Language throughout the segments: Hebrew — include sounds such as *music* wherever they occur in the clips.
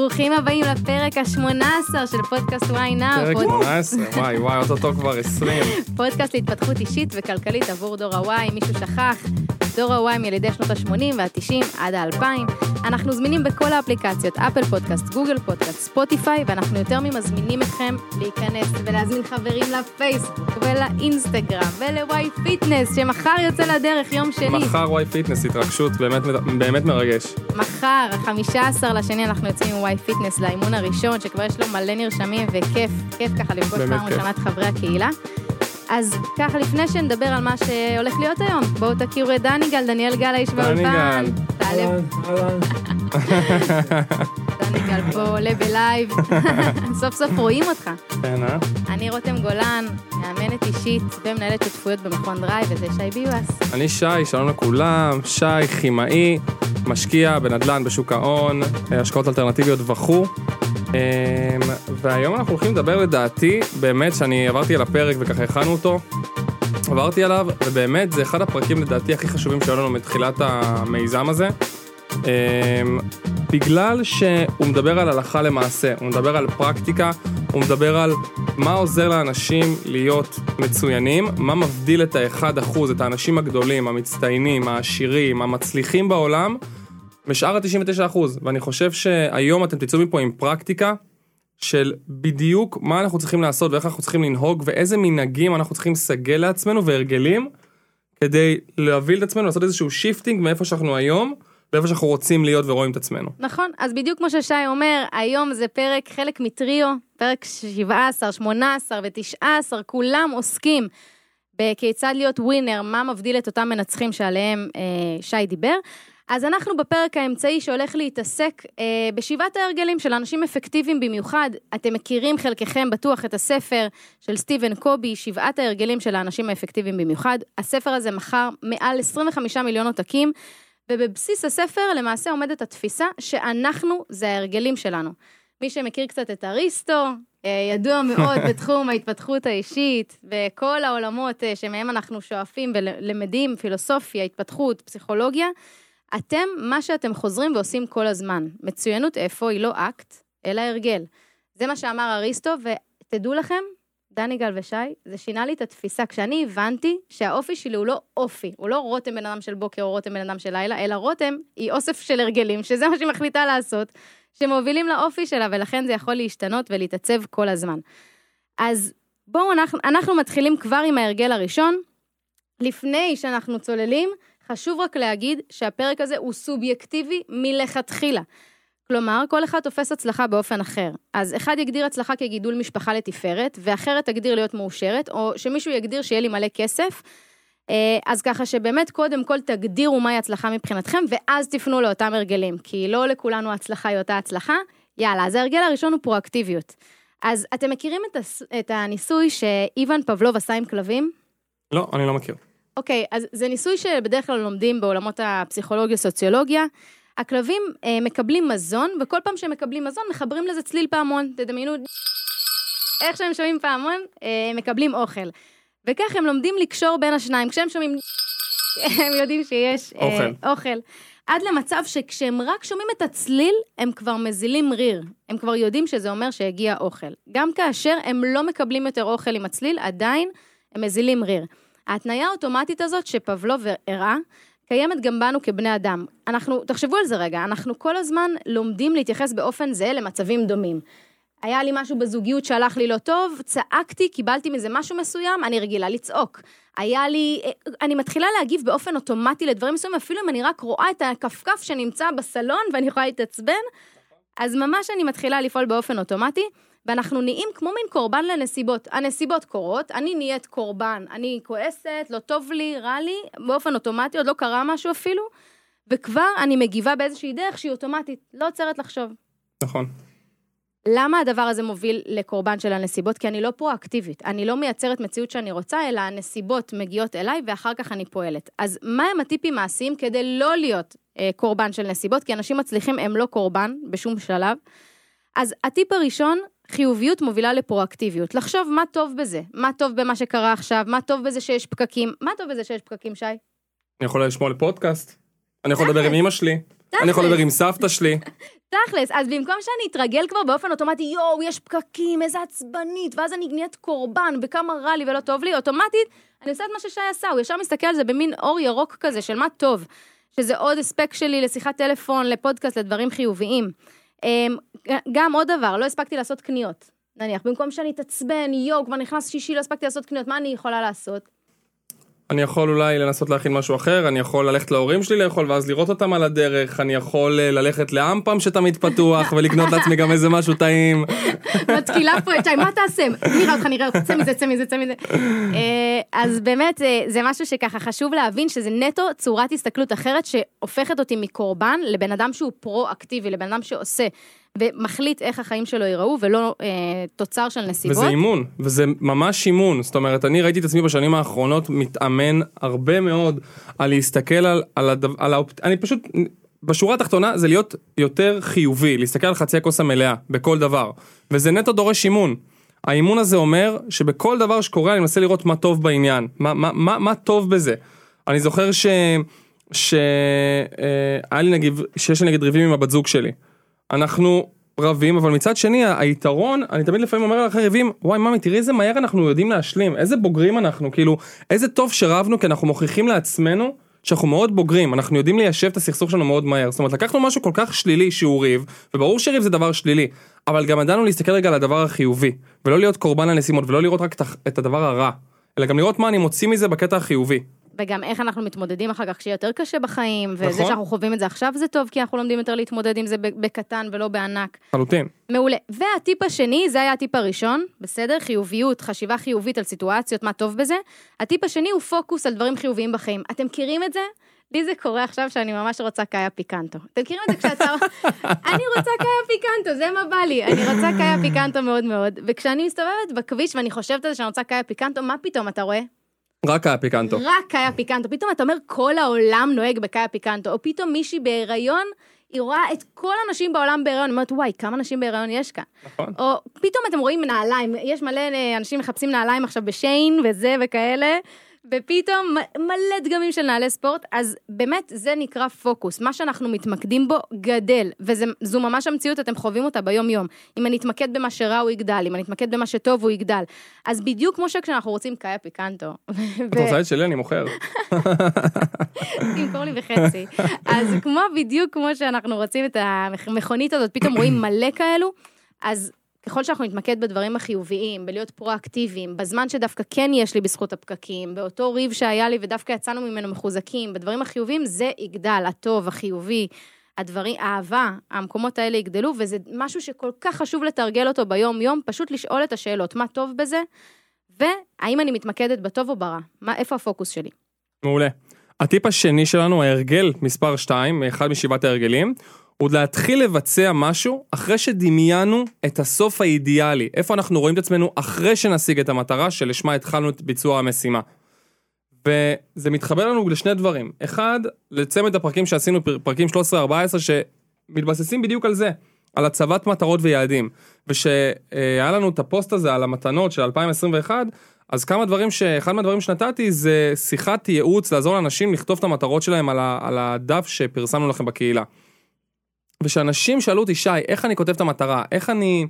ברוכים הבאים לפרק ה-18 של פודקאסט וואי נאו. פרק פוד... 18, וואי וואי, אוטוטו כבר 20. *laughs* פודקאסט להתפתחות אישית וכלכלית עבור דור ה Y, מי ששכח. דור ה Y הם ילידי שנות ה-80 וה-90 עד ה-2000. אנחנו זמינים בכל האפליקציות, Apple Podcast, Google Podcast, ספוטיפיי, ואנחנו יותר ממזמינים אתכם להיכנס ולהזמין חברים לפייסבוק ולאינסטגרם ול Y Fitness, שמחר יוצא לדרך, יום שני. מחר Y Fitness, התרגשות באמת באמת מרגש. מחר, 15 לשני, אנחנו יוצאים עם Y Fitness לאימון הראשון, שכבר יש לו מלא נרשמים, וכיף, כיף ככה לפגוש פעם. ראשונה את חברי הקהילה. אז ככה, לפני שנדבר על מה שהולך להיות היום, בואו תכירו את דני גל, דניאל גל האיש דני באולפן. גל. תעלה, דני גל פה עולה בלייב. *laughs* סוף סוף רואים אותך. כן, אה? אני רותם גולן, מאמנת אישית ומנהלת שותפויות במכון Drive, וזה שי ביבס. אני שי, שלום לכולם, שי, כימאי, משקיע בנדל"ן בשוק ההון, אה, השקעות אלטרנטיביות וכו'. אמ, והיום אנחנו הולכים לדבר לדעתי, באמת שאני עברתי על הפרק וככה הכנו אותו, עברתי עליו, ובאמת זה אחד הפרקים לדעתי הכי חשובים שהיו לנו מתחילת המיזם הזה. אמ, בגלל שהוא מדבר על הלכה למעשה, הוא מדבר על פרקטיקה, הוא מדבר על מה עוזר לאנשים להיות מצוינים, מה מבדיל את ה-1%, את האנשים הגדולים, המצטיינים, העשירים, המצליחים בעולם, משאר ה-99%. ואני חושב שהיום אתם תצאו מפה עם פרקטיקה של בדיוק מה אנחנו צריכים לעשות ואיך אנחנו צריכים לנהוג ואיזה מנהגים אנחנו צריכים לסגל לעצמנו והרגלים כדי להביא את עצמנו לעשות איזשהו shifting מאיפה שאנחנו היום לאיפה שאנחנו רוצים להיות ורואים את עצמנו. נכון, אז בדיוק כמו ששי אומר, היום זה פרק חלק מטריו, פרק 17, 18 ו-19, כולם עוסקים בכיצד להיות winner, מה מבדיל את אותם מנצחים שעליהם אה, שי דיבר. אז אנחנו בפרק האמצעי שהולך להתעסק אה, בשבעת ההרגלים של אנשים אפקטיביים במיוחד. אתם מכירים חלקכם בטוח את הספר של סטיבן קובי, שבעת ההרגלים של האנשים האפקטיביים במיוחד. הספר הזה מכר מעל 25 מיליון עותקים. ובבסיס הספר למעשה עומדת התפיסה שאנחנו זה ההרגלים שלנו. מי שמכיר קצת את אריסטו, אה, ידוע מאוד *laughs* בתחום ההתפתחות האישית וכל העולמות אה, שמהם אנחנו שואפים ולמדים, פילוסופיה, התפתחות, פסיכולוגיה, אתם, מה שאתם חוזרים ועושים כל הזמן. מצוינות איפה היא לא אקט, אלא הרגל. זה מה שאמר אריסטו, ותדעו לכם, דני גל ושי, זה שינה לי את התפיסה. כשאני הבנתי שהאופי שלי הוא לא אופי, הוא לא רותם בן אדם של בוקר או רותם בן אדם של לילה, אלא רותם היא אוסף של הרגלים, שזה מה שהיא מחליטה לעשות, שמובילים לאופי שלה, ולכן זה יכול להשתנות ולהתעצב כל הזמן. אז בואו, אנחנו, אנחנו מתחילים כבר עם ההרגל הראשון. לפני שאנחנו צוללים, חשוב רק להגיד שהפרק הזה הוא סובייקטיבי מלכתחילה. כלומר, כל אחד תופס הצלחה באופן אחר. אז אחד יגדיר הצלחה כגידול משפחה לתפארת, ואחרת תגדיר להיות מאושרת, או שמישהו יגדיר שיהיה לי מלא כסף. אה, אז ככה שבאמת קודם כל תגדירו מהי הצלחה מבחינתכם, ואז תפנו לאותם הרגלים, כי לא לכולנו ההצלחה היא אותה הצלחה. יאללה, אז ההרגל הראשון הוא פרואקטיביות. אז אתם מכירים את, הס... את הניסוי שאיוון פבלוב עשה עם כלבים? לא, אני לא מכיר. אוקיי, אז זה ניסוי שבדרך כלל לומדים בעולמות הפסיכולוגיה, סוציולוגיה. הכלבים אה, מקבלים מזון, וכל פעם שהם מקבלים מזון, מחברים לזה צליל פעמון. תדמיינו, איך שהם שומעים פעמון, אה, מקבלים אוכל. וכך הם לומדים לקשור בין השניים. כשהם שומעים, הם יודעים שיש אה, אוכל. אוכל. עד למצב שכשהם רק שומעים את הצליל, הם כבר מזילים ריר. הם כבר יודעים שזה אומר שהגיע אוכל. גם כאשר הם לא מקבלים יותר אוכל עם הצליל, עדיין הם מזילים ריר. ההתניה האוטומטית הזאת שפבלוב הראה, קיימת גם בנו כבני אדם. אנחנו, תחשבו על זה רגע, אנחנו כל הזמן לומדים להתייחס באופן זהה למצבים דומים. היה לי משהו בזוגיות שהלך לי לא טוב, צעקתי, קיבלתי מזה משהו מסוים, אני רגילה לצעוק. היה לי, אני מתחילה להגיב באופן אוטומטי לדברים מסוימים, אפילו אם אני רק רואה את הכפכף שנמצא בסלון ואני יכולה להתעצבן, אז ממש אני מתחילה לפעול באופן אוטומטי, ואנחנו נהיים כמו מין קורבן לנסיבות. הנסיבות קורות, אני נהיית קורבן, אני כועסת, לא טוב לי, רע לי, באופן אוטומטי, עוד לא קרה משהו אפילו, וכבר אני מגיבה באיזושהי דרך שהיא אוטומטית, לא עוצרת לחשוב. נכון. למה הדבר הזה מוביל לקורבן של הנסיבות? כי אני לא פרואקטיבית. אני לא מייצרת מציאות שאני רוצה, אלא הנסיבות מגיעות אליי ואחר כך אני פועלת. אז מה הם הטיפים מעשיים כדי לא להיות אה, קורבן של נסיבות? כי אנשים מצליחים הם לא קורבן בשום שלב. אז הטיפ הראשון, חיוביות מובילה לפרואקטיביות. לחשוב מה טוב בזה, מה טוב במה שקרה עכשיו, מה טוב בזה שיש פקקים. מה טוב בזה שיש פקקים, שי? אני יכול לשמוע לפודקאסט, אני יכול לדבר עם אמא שלי, אני יכול לדבר עם סבתא שלי. *laughs* תכלס, אז במקום שאני אתרגל כבר באופן אוטומטי, יואו, יש פקקים, איזה עצבנית, ואז אני נהיית קורבן, וכמה רע לי ולא טוב לי, אוטומטית, אני עושה את מה ששי עשה, הוא ישר מסתכל על זה במין אור ירוק כזה, של מה טוב. שזה עוד הספק שלי לשיחת טלפון, לפודקאסט, לדברים חיוביים. אמ, גם עוד דבר, לא הספקתי לעשות קניות. נניח, במקום שאני אתעצבן, יואו, כבר נכנס שישי, לא הספקתי לעשות קניות, מה אני יכולה לעשות? אני יכול אולי לנסות להכין משהו אחר, אני יכול ללכת להורים שלי לאכול ואז לראות אותם על הדרך, אני יכול אה, ללכת לאמפם שתמיד פתוח *laughs* ולקנות לעצמי גם איזה משהו טעים. *laughs* מתקילה פה את שי, מה תעשה? נראה אותך, נראה אותך, צא מזה, צא מזה, צא מזה. אה, אז באמת אה, זה משהו שככה חשוב להבין שזה נטו צורת הסתכלות אחרת שהופכת אותי מקורבן לבן אדם שהוא פרו-אקטיבי, לבן אדם שעושה. ומחליט איך החיים שלו ייראו, ולא אה, תוצר של נסיבות. וזה אימון, וזה ממש אימון. זאת אומרת, אני ראיתי את עצמי בשנים האחרונות מתאמן הרבה מאוד על להסתכל על, על, הדבר, על האופ... אני פשוט, בשורה התחתונה זה להיות יותר חיובי, להסתכל על חצי הכוס המלאה, בכל דבר. וזה נטו דורש אימון. האימון הזה אומר שבכל דבר שקורה אני מנסה לראות מה טוב בעניין, מה, מה, מה, מה טוב בזה. אני זוכר. שהיה אה, לי נגיד, שיש לי נגיד ריבים עם הבת זוג שלי. אנחנו רבים, אבל מצד שני היתרון, אני תמיד לפעמים אומר לאחרי ריבים, וואי ממי תראי איזה מהר אנחנו יודעים להשלים, איזה בוגרים אנחנו, כאילו, איזה טוב שרבנו כי אנחנו מוכיחים לעצמנו שאנחנו מאוד בוגרים, אנחנו יודעים ליישב את הסכסוך שלנו מאוד מהר, זאת אומרת לקחנו משהו כל כך שלילי שהוא ריב, וברור שריב זה דבר שלילי, אבל גם ידענו להסתכל רגע על הדבר החיובי, ולא להיות קורבן לנסימות, ולא לראות רק את הדבר הרע, אלא גם לראות מה אני מוציא מזה בקטע החיובי. וגם איך אנחנו מתמודדים אחר כך כשיהיה יותר קשה בחיים, וזה נכון. שאנחנו חווים את זה עכשיו זה טוב, כי אנחנו לומדים יותר להתמודד עם זה בקטן ולא בענק. חלוטין. מעולה. והטיפ השני, זה היה הטיפ הראשון, בסדר? חיוביות, חשיבה חיובית על סיטואציות, מה טוב בזה. הטיפ השני הוא פוקוס על דברים חיוביים בחיים. אתם מכירים את זה? לי זה קורה עכשיו שאני ממש רוצה קאיה פיקנטו. אתם מכירים את זה כשאתה... *laughs* אני רוצה קאיה פיקנטו, זה מה בא לי. אני רוצה קאיה פיקנטו מאוד מאוד. וכשאני מסתובבת בכביש ואני חושבת על זה שאני רוצה קאיה פיקנטו, מה פתאום אתה רואה? רק קאיה פיקנטו. רק קאיה פיקנטו. פתאום אתה אומר, כל העולם נוהג בקאיה פיקנטו, או פתאום מישהי בהיריון, היא רואה את כל הנשים בעולם בהיריון, אומרת, וואי, כמה נשים בהיריון יש כאן. נכון. או פתאום אתם רואים נעליים, יש מלא אה, אנשים מחפשים נעליים עכשיו בשיין וזה וכאלה. ופתאום מלא דגמים של נעלי ספורט, אז באמת זה נקרא פוקוס, מה שאנחנו מתמקדים בו גדל, וזו ממש המציאות, אתם חווים אותה ביום יום. אם אני אתמקד במה שרע הוא יגדל, אם אני אתמקד במה שטוב הוא יגדל. אז בדיוק כמו שכשאנחנו רוצים קאיה פיקנטו. את רוצה את שלי? אני מוכר. *laughs* תמכור לי בחצי. אז כמו בדיוק כמו שאנחנו רוצים את המכונית הזאת, פתאום רואים מלא כאלו, אז ככל שאנחנו נתמקד בדברים החיוביים, בלהיות פרואקטיביים, בזמן שדווקא כן יש לי בזכות הפקקים, באותו ריב שהיה לי ודווקא יצאנו ממנו מחוזקים, בדברים החיוביים, זה יגדל, הטוב, החיובי, הדברים, האהבה, המקומות האלה יגדלו, וזה משהו שכל כך חשוב לתרגל אותו ביום-יום, פשוט לשאול את השאלות, מה טוב בזה, והאם אני מתמקדת בטוב או ברע, מה, איפה הפוקוס שלי. מעולה. הטיפ השני שלנו, ההרגל מספר 2, אחד משבעת ההרגלים, עוד להתחיל לבצע משהו אחרי שדמיינו את הסוף האידיאלי, איפה אנחנו רואים את עצמנו אחרי שנשיג את המטרה שלשמה התחלנו את ביצוע המשימה. וזה מתחבר לנו לשני דברים, אחד, לצמד הפרקים שעשינו, פרקים 13-14, שמתבססים בדיוק על זה, על הצבת מטרות ויעדים. ושהיה לנו את הפוסט הזה על המתנות של 2021, אז כמה דברים ש... אחד מהדברים שנתתי זה שיחת ייעוץ, לעזור לאנשים לכתוב את המטרות שלהם על, ה... על הדף שפרסמנו לכם בקהילה. ושאנשים שאלו אותי, שי, איך אני כותב את המטרה? איך אני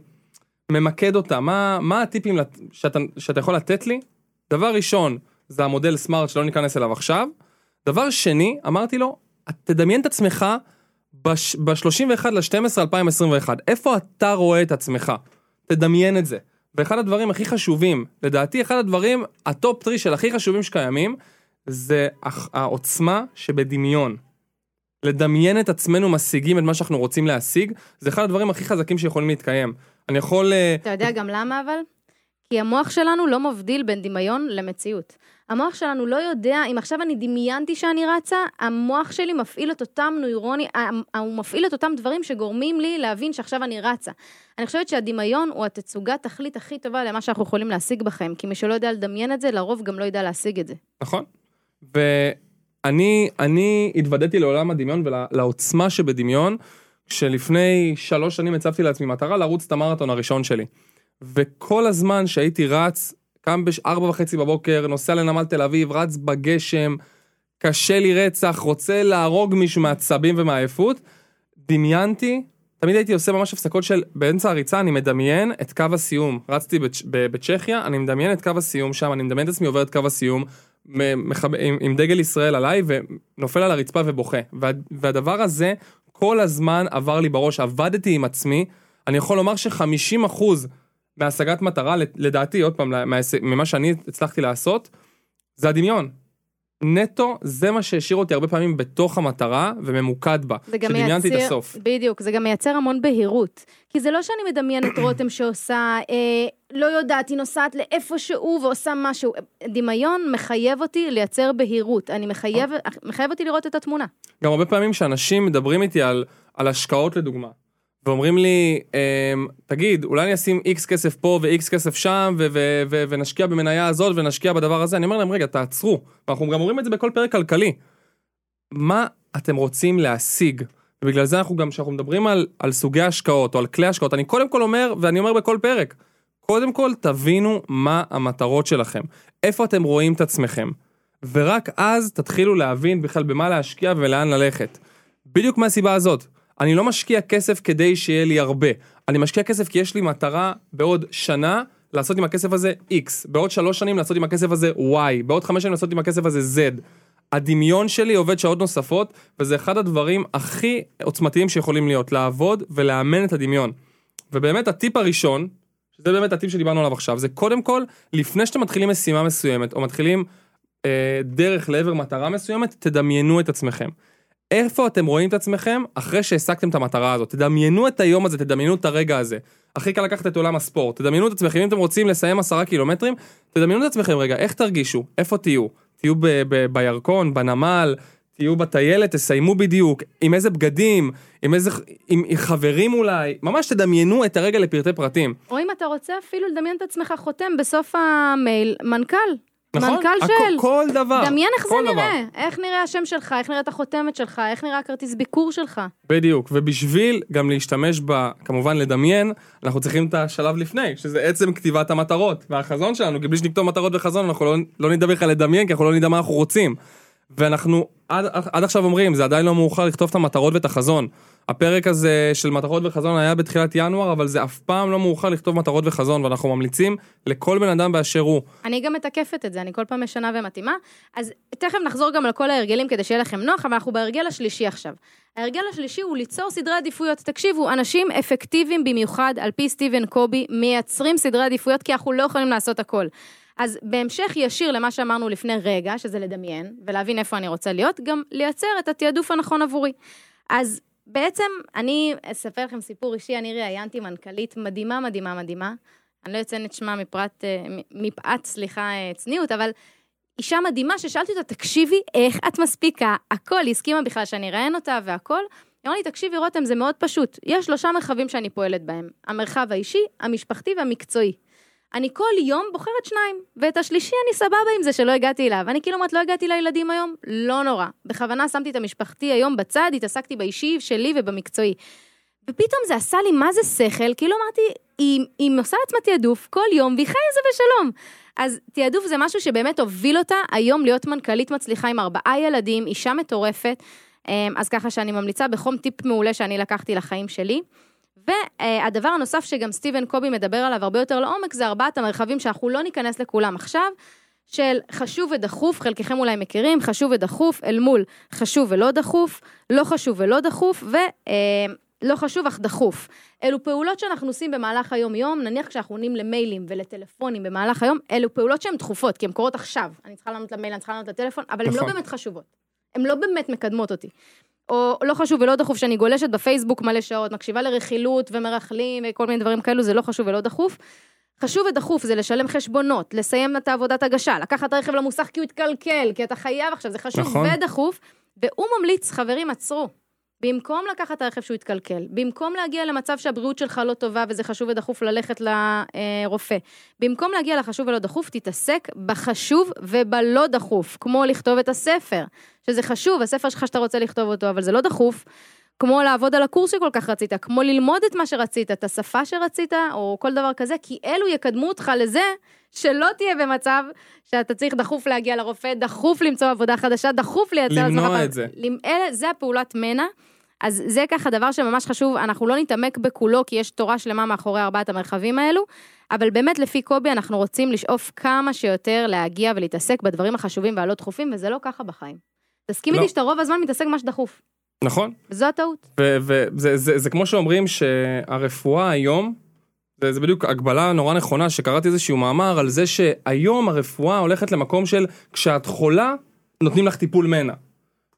ממקד אותה? מה, מה הטיפים שאתה, שאתה יכול לתת לי? דבר ראשון, זה המודל סמארט שלא ניכנס אליו עכשיו. דבר שני, אמרתי לו, תדמיין את עצמך ב-31 ל-12 2021, איפה אתה רואה את עצמך? תדמיין את זה. ואחד הדברים הכי חשובים, לדעתי אחד הדברים, ה top three של הכי חשובים שקיימים, זה העוצמה שבדמיון. לדמיין את עצמנו משיגים את מה שאנחנו רוצים להשיג, זה אחד הדברים הכי חזקים שיכולים להתקיים. אני יכול... אה, אתה יודע גם למה אבל? כי המוח שלנו לא מבדיל בין דמיון למציאות. המוח שלנו לא יודע, אם עכשיו אני דמיינתי שאני רצה, המוח שלי מפעיל את אותם נוירוני, הוא מפעיל את אותם דברים שגורמים לי להבין שעכשיו אני רצה. אני חושבת שהדמיון הוא התצוגת תכלית הכי טובה למה שאנחנו יכולים להשיג בחיים, כי מי שלא יודע לדמיין את זה, לרוב גם לא יודע להשיג את זה. נכון. ו... אני, אני התוודעתי לעולם הדמיון ולעוצמה שבדמיון, כשלפני שלוש שנים הצבתי לעצמי מטרה לרוץ את המרתון הראשון שלי. וכל הזמן שהייתי רץ, קם בארבע וחצי בבוקר, נוסע לנמל תל אביב, רץ בגשם, קשה לי רצח, רוצה להרוג מישהו מעצבים ומעייפות, דמיינתי, תמיד הייתי עושה ממש הפסקות של, באמצע הריצה אני מדמיין את קו הסיום. רצתי בצ'כיה, אני מדמיין את קו הסיום שם, אני מדמיין את עצמי עובר את קו הסיום, מחב- עם, עם דגל ישראל עליי, ונופל על הרצפה ובוכה. וה, והדבר הזה, כל הזמן עבר לי בראש, עבדתי עם עצמי, אני יכול לומר ש-50% מהשגת מטרה, לדעתי, עוד פעם, ממה שאני הצלחתי לעשות, זה הדמיון. נטו, זה מה שהשאיר אותי הרבה פעמים בתוך המטרה וממוקד בה. שדמיינתי את מייצר, הסוף. בדיוק, זה גם מייצר המון בהירות. כי זה לא שאני מדמיינת רותם שעושה, אה, לא יודעת, היא נוסעת לאיפשהו ועושה משהו. דמיון מחייב אותי לייצר בהירות. אני מחייב, מחייב אותי לראות את התמונה. גם הרבה פעמים שאנשים מדברים איתי על, על השקעות לדוגמה, ואומרים לי, אמ, תגיד, אולי אני אשים איקס כסף פה ואיקס כסף שם, ו- ו- ו- ונשקיע במניה הזאת ונשקיע בדבר הזה, אני אומר להם, רגע, תעצרו. ואנחנו גם אומרים את זה בכל פרק כלכלי. מה אתם רוצים להשיג? ובגלל זה אנחנו גם, כשאנחנו מדברים על, על סוגי השקעות או על כלי השקעות, אני קודם כל אומר, ואני אומר בכל פרק, קודם כל תבינו מה המטרות שלכם, איפה אתם רואים את עצמכם, ורק אז תתחילו להבין בכלל במה להשקיע ולאן ללכת. בדיוק מהסיבה הזאת, אני לא משקיע כסף כדי שיהיה לי הרבה, אני משקיע כסף כי יש לי מטרה בעוד שנה לעשות עם הכסף הזה X, בעוד שלוש שנים לעשות עם הכסף הזה Y, בעוד חמש שנים לעשות עם הכסף הזה Z. הדמיון שלי עובד שעות נוספות, וזה אחד הדברים הכי עוצמתיים שיכולים להיות, לעבוד ולאמן את הדמיון. ובאמת הטיפ הראשון, שזה באמת הטיפ שדיברנו עליו עכשיו, זה קודם כל, לפני שאתם מתחילים משימה מסוימת, או מתחילים אה, דרך לעבר מטרה מסוימת, תדמיינו את עצמכם. איפה אתם רואים את עצמכם אחרי שהשגתם את המטרה הזאת? תדמיינו את היום הזה, תדמיינו את הרגע הזה. הכי קל לקחת את עולם הספורט, תדמיינו את עצמכם, אם אתם רוצים לסיים עשרה קילומטרים, תדמיינו את עצמכם רגע, איך תרגישו? איפה תהיו? תהיו ב- ב- בירקון, בנמל, תהיו בטיילת, תסיימו בדיוק, עם איזה בגדים, עם איזה, עם, עם חברים אולי, ממש תדמיינו את הרגע לפרטי פרטים. או אם אתה רוצה אפילו לדמיין את עצמך חותם בסוף המייל, מנכ"ל. נכון? מנכ"ל הכ- של. כל דבר. דמיין איך זה דבר. נראה, איך נראה השם שלך, איך נראית החותמת שלך, איך נראה הכרטיס ביקור שלך. בדיוק, ובשביל גם להשתמש ב... כמובן לדמיין, אנחנו צריכים את השלב לפני, שזה עצם כתיבת המטרות והחזון שלנו, כי בלי שנכתוב מטרות וחזון אנחנו לא, לא נדע בכלל לדמיין, כי אנחנו לא נדע מה אנחנו רוצים. ואנחנו עד, עד עכשיו אומרים, זה עדיין לא מאוחר לכתוב את המטרות ואת החזון. הפרק הזה של מטרות וחזון היה בתחילת ינואר, אבל זה אף פעם לא מאוחר לכתוב מטרות וחזון, ואנחנו ממליצים לכל בן אדם באשר הוא. אני גם מתקפת את זה, אני כל פעם משנה ומתאימה. אז תכף נחזור גם על כל ההרגלים כדי שיהיה לכם נוח, אבל אנחנו בהרגל השלישי עכשיו. ההרגל השלישי הוא ליצור סדרי עדיפויות. תקשיבו, אנשים אפקטיביים במיוחד, על פי סטיבן קובי, מייצרים סדרי עדיפויות כי אנחנו לא יכולים לעשות הכל. אז בהמשך ישיר למה שאמרנו לפני רגע, שזה לדמיין, ולהבין איפה אני רוצה להיות, גם לייצר את התעדוף הנכון עבורי. אז בעצם, אני אספר לכם סיפור אישי, אני ראיינתי מנכ"לית מדהימה, מדהימה, מדהימה. אני לא אציין את שמה מפרט, אה, מפאת, סליחה, אה, צניעות, אבל אישה מדהימה ששאלתי אותה, תקשיבי, איך את מספיקה? הכל, היא הסכימה בכלל שאני אראיין אותה והכל. היא אמרה לי, תקשיבי, רותם, זה מאוד פשוט. יש שלושה מרחבים שאני פועלת בהם. המרחב האישי, המשפחתי והמקצועי. אני כל יום בוחרת שניים, ואת השלישי אני סבבה עם זה שלא הגעתי אליו. אני כאילו אומרת, לא הגעתי לילדים היום? לא נורא. בכוונה שמתי את המשפחתי היום בצד, התעסקתי באישי שלי ובמקצועי. ופתאום זה עשה לי מה זה שכל, כאילו אמרתי, היא, היא עושה לעצמה תעדוף כל יום, והיא חיה זה בשלום. אז תעדוף זה משהו שבאמת הוביל אותה היום להיות מנכ"לית מצליחה עם ארבעה ילדים, אישה מטורפת. אז ככה שאני ממליצה בחום טיפ מעולה שאני לקחתי לחיים שלי. והדבר הנוסף שגם סטיבן קובי מדבר עליו הרבה יותר לעומק, זה ארבעת המרחבים שאנחנו לא ניכנס לכולם עכשיו, של חשוב ודחוף, חלקכם אולי מכירים, חשוב ודחוף אל מול חשוב ולא דחוף, לא חשוב ולא דחוף, ו... לא חשוב אך דחוף. אלו פעולות שאנחנו עושים במהלך היום-יום, נניח כשאנחנו עונים למיילים ולטלפונים במהלך היום, אלו פעולות שהן דחופות, כי הן קורות עכשיו. אני צריכה לענות למייל, אני צריכה לענות לטלפון, אבל הן לא באמת חשובות. הן לא באמת מקדמות אותי. או לא חשוב ולא דחוף שאני גולשת בפייסבוק מלא שעות, מקשיבה לרכילות ומרכלים וכל מיני דברים כאלו, זה לא חשוב ולא דחוף. חשוב ודחוף זה לשלם חשבונות, לסיים את העבודת הגשה, לקחת רכב למוסך כי הוא התקלקל, כי אתה חייב עכשיו, זה חשוב נכון. ודחוף. והוא ממליץ, חברים, עצרו. במקום לקחת את הרכב שהוא יתקלקל, במקום להגיע למצב שהבריאות שלך לא טובה וזה חשוב ודחוף ללכת לרופא, במקום להגיע לחשוב ולא דחוף, תתעסק בחשוב ובלא דחוף, כמו לכתוב את הספר, שזה חשוב, הספר שלך שאתה רוצה לכתוב אותו, אבל זה לא דחוף. כמו לעבוד על הקורס שכל כך רצית, כמו ללמוד את מה שרצית, את השפה שרצית, או כל דבר כזה, כי אלו יקדמו אותך לזה שלא תהיה במצב שאתה צריך דחוף להגיע לרופא, דחוף למצוא עבודה חדשה, דחוף לייצר... למנוע את זה. אלה, זה הפעולת מנע. אז זה ככה דבר שממש חשוב, אנחנו לא נתעמק בכולו, כי יש תורה שלמה מאחורי ארבעת המרחבים האלו, אבל באמת לפי קובי אנחנו רוצים לשאוף כמה שיותר להגיע ולהתעסק בדברים החשובים והלא דחופים, וזה לא ככה בחיים. תסכים לא. איתי שאתה רוב הזמן מתעסק במה שדחוף. נכון. זו הטעות. וזה זה, זה, זה כמו שאומרים שהרפואה היום, זה, זה בדיוק הגבלה נורא נכונה, שקראתי איזשהו מאמר על זה שהיום הרפואה הולכת למקום של כשאת חולה, נותנים לך טיפול מנע.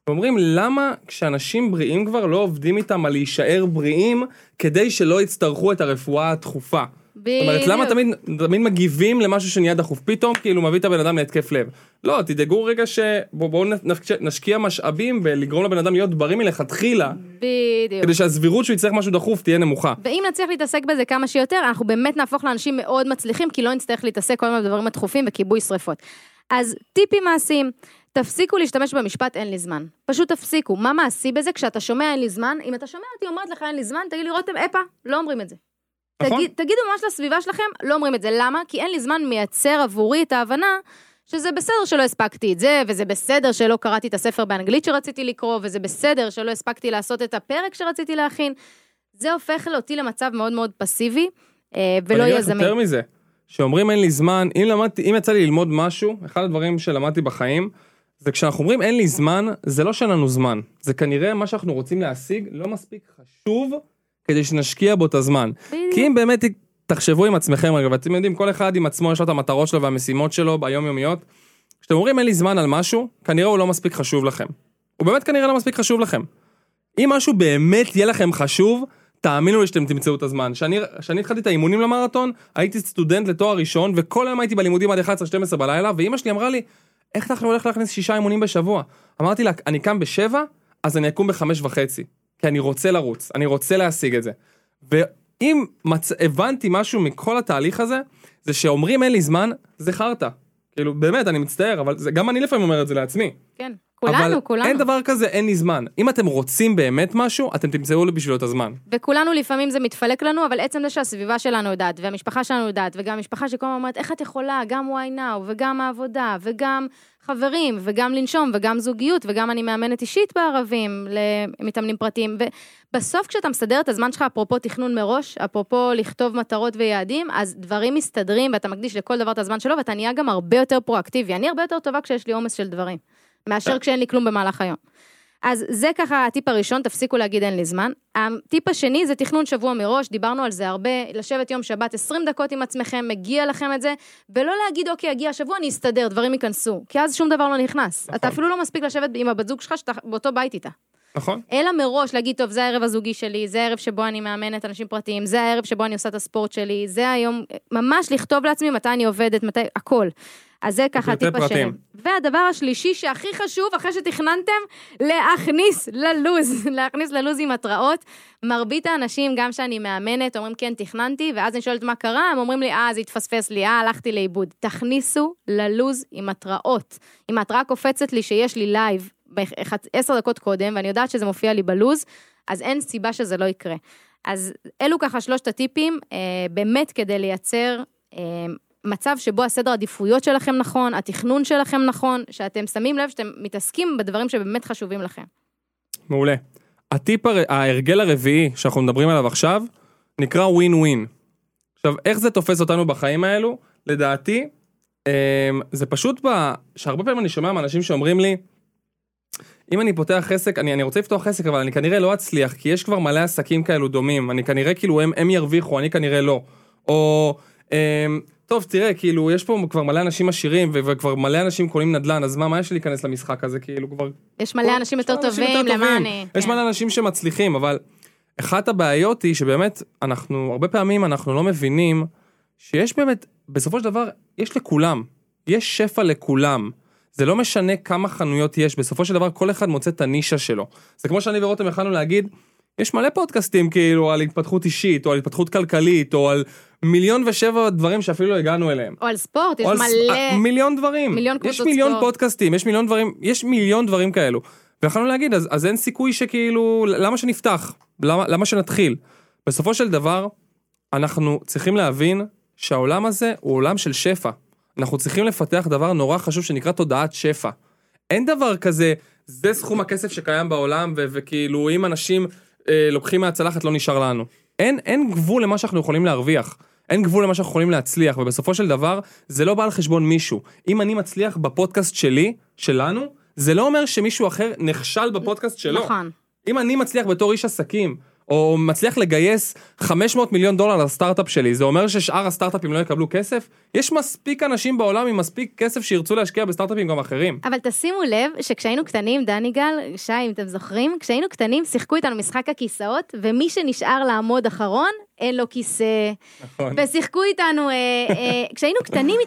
ואומרים למה כשאנשים בריאים כבר לא עובדים איתם על להישאר בריאים כדי שלא יצטרכו את הרפואה הדחופה. בדיוק. זאת אומרת, למה תמיד, תמיד מגיבים למשהו שנהיה דחוף? פתאום כאילו מביא את הבן אדם להתקף לב. לא, תדאגו רגע שבואו בוא נשקיע משאבים בלגרום לבן אדם להיות בריא מלכתחילה, בדיוק. כדי שהסבירות שהוא יצטרך משהו דחוף תהיה נמוכה. ואם נצליח להתעסק בזה כמה שיותר, אנחנו באמת נהפוך לאנשים מאוד מצליחים, כי לא נצטרך להתעסק כל הזמן בדברים הדחופים וכיבוי שרפות. אז טיפים מעשיים, תפסיקו להשתמש במשפט אין לי זמן. פשוט תפסיקו. מה מעשי בזה כשאתה שומע אין לי זמן? אם אתה שומע אותי אומרת לך אין לי זמן, תגיד לי רותם, אפה, לא אומרים את זה. נכון. תגיד, תגידו ממש לסביבה שלכם, לא אומרים את זה. למה? כי אין לי זמן מייצר עבורי את ההבנה שזה בסדר שלא הספקתי את זה, וזה בסדר שלא קראתי את הספר באנגלית שרציתי לקרוא, וזה בסדר שלא הספקתי לעשות את הפרק שרציתי להכין. זה הופך אותי למצב מאוד מאוד פסיבי, אה, ולא ואני אגיד לך יזמי. יותר מזה, שאומרים אין לי זמן, אם למדתי, אם יצא לי ללמוד משהו, אחד הדברים שלמדתי בחיים, זה כשאנחנו אומרים אין לי זמן, זה לא שאין לנו זמן, זה כנראה מה שאנחנו רוצים להשיג לא מספיק חשוב כדי שנשקיע בו את הזמן. בדיוק. כי אם באמת תחשבו עם עצמכם רגע, ואתם יודעים, כל אחד עם עצמו יש לו את המטרות שלו והמשימות שלו ביומיומיות. כשאתם אומרים אין לי זמן על משהו, כנראה הוא לא מספיק חשוב לכם. הוא באמת כנראה לא מספיק חשוב לכם. אם משהו באמת יהיה לכם חשוב, תאמינו לי שאתם תמצאו את הזמן. כשאני התחלתי את האימונים למרתון, הייתי סטודנט לתואר ראשון, וכל היום הייתי בלימודים עד 11-12 בלילה, ואימא שלי אמרה לי, איך אתה הולך להכניס שישה אימונים בשבוע? אמרתי לה, אני קם בשבע, אז אני אקום בחמש וחצי. כי אני רוצה לרוץ, אני רוצה להשיג את זה. ואם מצ... הבנתי משהו מכל התהליך הזה, זה שאומרים אין לי זמן, זה חרטא. כאילו, באמת, אני מצטער, אבל זה, גם אני לפעמים אומר את זה לעצמי. כן, אבל כולנו, כולנו. אין דבר כזה, אין לי זמן. אם אתם רוצים באמת משהו, אתם תמצאו בשבילו את הזמן. וכולנו לפעמים זה מתפלק לנו, אבל עצם זה שהסביבה שלנו יודעת, והמשפחה שלנו יודעת, וגם המשפחה שכל הזמן אומרת, איך את יכולה, גם why now, וגם העבודה, וגם חברים, וגם לנשום, וגם זוגיות, וגם אני מאמנת אישית בערבים, למתאמנים פרטיים, ובסוף כשאתה מסדר את הזמן שלך, אפרופו תכנון מראש, אפרופו לכתוב מטרות ויעדים, אז דברים מסתדרים, ואתה מקדיש לכל דבר את הזמן שלו, ואתה נהיה גם הרבה יותר פרואקטיבי. אני הרבה יותר טובה כשיש לי עומס של דברים, מאשר כשאין לי כלום במהלך היום. אז זה ככה הטיפ הראשון, תפסיקו להגיד אין לי זמן. הטיפ השני זה תכנון שבוע מראש, דיברנו על זה הרבה, לשבת יום שבת 20 דקות עם עצמכם, מגיע לכם את זה, ולא להגיד אוקיי, יגיע השבוע, אני אסתדר, דברים ייכנסו, כי אז שום דבר לא נכנס. נכון. אתה אפילו לא מספיק לשבת עם הבת זוג שלך שאתה באותו בית איתה. נכון? אלא מראש להגיד, טוב, זה הערב הזוגי שלי, זה הערב שבו אני מאמנת אנשים פרטיים, זה הערב שבו אני עושה את הספורט שלי, זה היום, ממש לכתוב לעצמי מתי אני עובדת, מתי, הכל. אז זה ככה הטיפ השני. והדבר השלישי שהכי חשוב, אחרי שתכננתם, להכניס ללוז, *laughs* להכניס ללוז עם התראות. מרבית האנשים, גם שאני מאמנת, אומרים כן, תכננתי, ואז אני שואלת מה קרה, הם אומרים לי, אה, זה התפספס לי, אה, הלכתי לאיבוד. תכניסו ללוז עם התראות. אם ההתראה קופצת לי שיש לי לייב עשר דקות קודם, ואני יודעת שזה מופיע לי בלוז, אז אין סיבה שזה לא יקרה. אז אלו ככה שלושת הטיפים, אה, באמת כדי לייצר אה, מצב שבו הסדר עדיפויות שלכם נכון, התכנון שלכם נכון, שאתם שמים לב שאתם מתעסקים בדברים שבאמת חשובים לכם. מעולה. הטיפ, הר... ההרגל הרביעי שאנחנו מדברים עליו עכשיו, נקרא ווין ווין. עכשיו, איך זה תופס אותנו בחיים האלו? לדעתי, אמ, זה פשוט ב... שהרבה פעמים אני שומע מאנשים שאומרים לי, אם אני פותח עסק, אני, אני רוצה לפתוח עסק, אבל אני כנראה לא אצליח, כי יש כבר מלא עסקים כאלו דומים, אני כנראה כאילו הם, הם ירוויחו, אני כנראה לא. או, טוב, תראה, כאילו, יש פה כבר מלא אנשים עשירים, וכבר מלא אנשים קונים נדל"ן, אז מה, מה יש לי להיכנס למשחק הזה, כאילו, כבר... יש מלא אנשים יותר טובים, למה. אני... יש כן. מלא אנשים שמצליחים, אבל אחת הבעיות היא שבאמת, אנחנו, הרבה פעמים אנחנו לא מבינים שיש באמת, בסופו של דבר, יש לכולם. יש שפע לכולם. זה לא משנה כמה חנויות יש, בסופו של דבר כל אחד מוצא את הנישה שלו. זה כמו שאני ורותם יכלנו להגיד, יש מלא פודקאסטים כאילו על התפתחות אישית, או על התפתחות כלכלית, או על מיליון ושבע דברים שאפילו לא הגענו אליהם. או על ספורט, יש או על ס- מלא... אה, מיליון דברים. מיליון יש קבוצות מיליון ספורט. פודקאסטים, יש מיליון דברים, יש מיליון דברים כאלו. ויכולנו להגיד, אז, אז אין סיכוי שכאילו, למה שנפתח? למה, למה שנתחיל? בסופו של דבר, אנחנו צריכים להבין שהעולם הזה הוא עולם של שפע. אנחנו צריכים לפתח דבר נורא חשוב שנקרא תודעת שפע. אין דבר כזה, זה סכום הכסף שקיים בעולם, וכאילו אם אנשים לוקחים מהצלחת לא נשאר לנו. אין, אין גבול למה שאנחנו יכולים להרוויח. אין גבול למה שאנחנו יכולים להצליח, ובסופו של דבר, זה לא בא על חשבון מישהו. אם אני מצליח בפודקאסט שלי, שלנו, זה לא אומר שמישהו אחר נכשל בפודקאסט שלו. נכון. אם אני מצליח בתור איש עסקים, או מצליח לגייס 500 מיליון דולר לסטארט-אפ שלי, זה אומר ששאר הסטארט-אפים לא יקבלו כסף? יש מספיק אנשים בעולם עם מספיק כסף שירצו להשקיע בסטארט-אפים גם אחרים. אבל תשימו לב שכשהיינו קטנים, דני גל, שי, אם אתם זוכרים, כשהיינו קטנים שיחקו איתנו משחק הכיסאות, ומי שנשאר לעמוד אחרון, אין לו כיסא. נכון. ושיחקו איתנו, אה, אה, כשהיינו קטנים.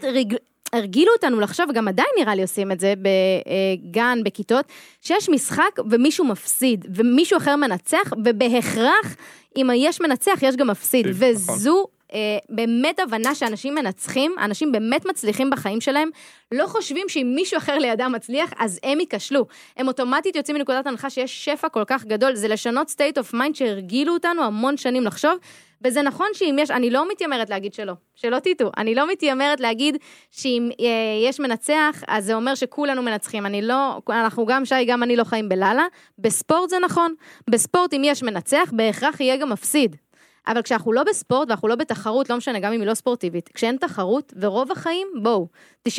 הרגילו אותנו לחשוב, גם עדיין נראה לי עושים את זה בגן, בכיתות, שיש משחק ומישהו מפסיד, ומישהו אחר מנצח, ובהכרח, אם יש מנצח, יש גם מפסיד. נכון. וזו אה, באמת הבנה שאנשים מנצחים, אנשים באמת מצליחים בחיים שלהם, לא חושבים שאם מישהו אחר לידם מצליח, אז הם ייכשלו. הם אוטומטית יוצאים מנקודת הנחה שיש שפע כל כך גדול, זה לשנות state of mind שהרגילו אותנו המון שנים לחשוב, וזה נכון שאם יש, אני לא מתיימרת להגיד שלא, שלא תטעו, אני לא מתיימרת להגיד שאם אה, יש מנצח, אז זה אומר שכולנו מנצחים. אני לא, אנחנו גם שי, גם אני לא חיים בלאללה. בספורט זה נכון. בספורט, אם יש מנצח, בהכרח יהיה גם מפסיד. אבל כשאנחנו לא בספורט ואנחנו לא בתחרות, לא משנה, גם אם היא לא ספורטיבית, כשאין תחרות, ורוב החיים, בואו, 99%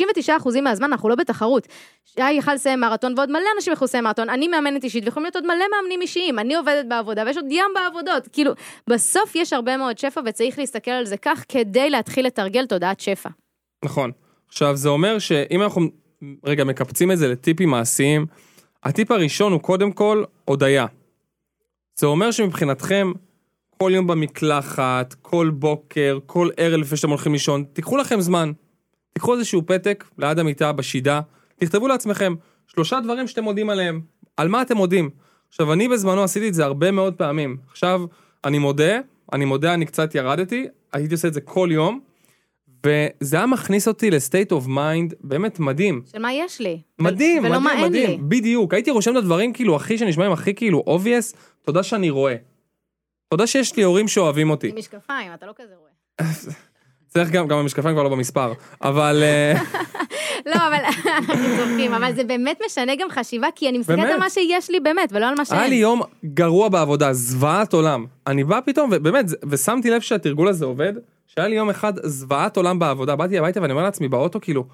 מהזמן אנחנו לא בתחרות. שי יכל לסיים מרתון ועוד מלא אנשים יכולים לסיים מרתון, אני מאמנת אישית ויכולים להיות עוד מלא מאמנים אישיים, אני עובדת בעבודה ויש עוד ים בעבודות, כאילו, בסוף יש הרבה מאוד שפע וצריך להסתכל על זה כך כדי להתחיל לתרגל תודעת שפע. נכון. עכשיו, זה אומר שאם אנחנו רגע מקפצים את זה לטיפים מעשיים, הטיפ הראשון הוא קודם כל הודיה. זה אומר שמבחינתכם, כל יום במקלחת, כל בוקר, כל ערב לפני שאתם הולכים לישון, תיקחו לכם זמן. תיקחו איזשהו פתק ליד המיטה, בשידה, תכתבו לעצמכם שלושה דברים שאתם מודים עליהם. על מה אתם מודים? עכשיו, אני בזמנו עשיתי את זה הרבה מאוד פעמים. עכשיו, אני מודה, אני מודה, אני קצת ירדתי, הייתי עושה את זה כל יום, וזה היה מכניס אותי ל state of mind באמת מדהים. של מה יש לי. מדהים, ולא מדהים, מה אין מדהים. לי. בדיוק, הייתי רושם את הדברים כאילו הכי שנשמעים הכי כאילו obvious, תודה שאני רואה. תודה שיש לי הורים שאוהבים אותי. עם משקפיים, אתה לא כזה רואה. צריך גם, גם המשקפיים כבר לא במספר, אבל אה, לא, אבל אנחנו צוחקים, אבל זה באמת משנה גם חשיבה, כי אני מסתכלת. על מה שיש לי באמת, ולא על מה היה לי שאין. יום גרוע בעבודה, זוועת עולם. אני בא פתאום, ובאמת, ושמתי לב שהתרגול הזה עובד, שהיה לי יום אחד זוועת עולם בעבודה, באתי הביתה ואני אומר לעצמי באוטו, כאילו,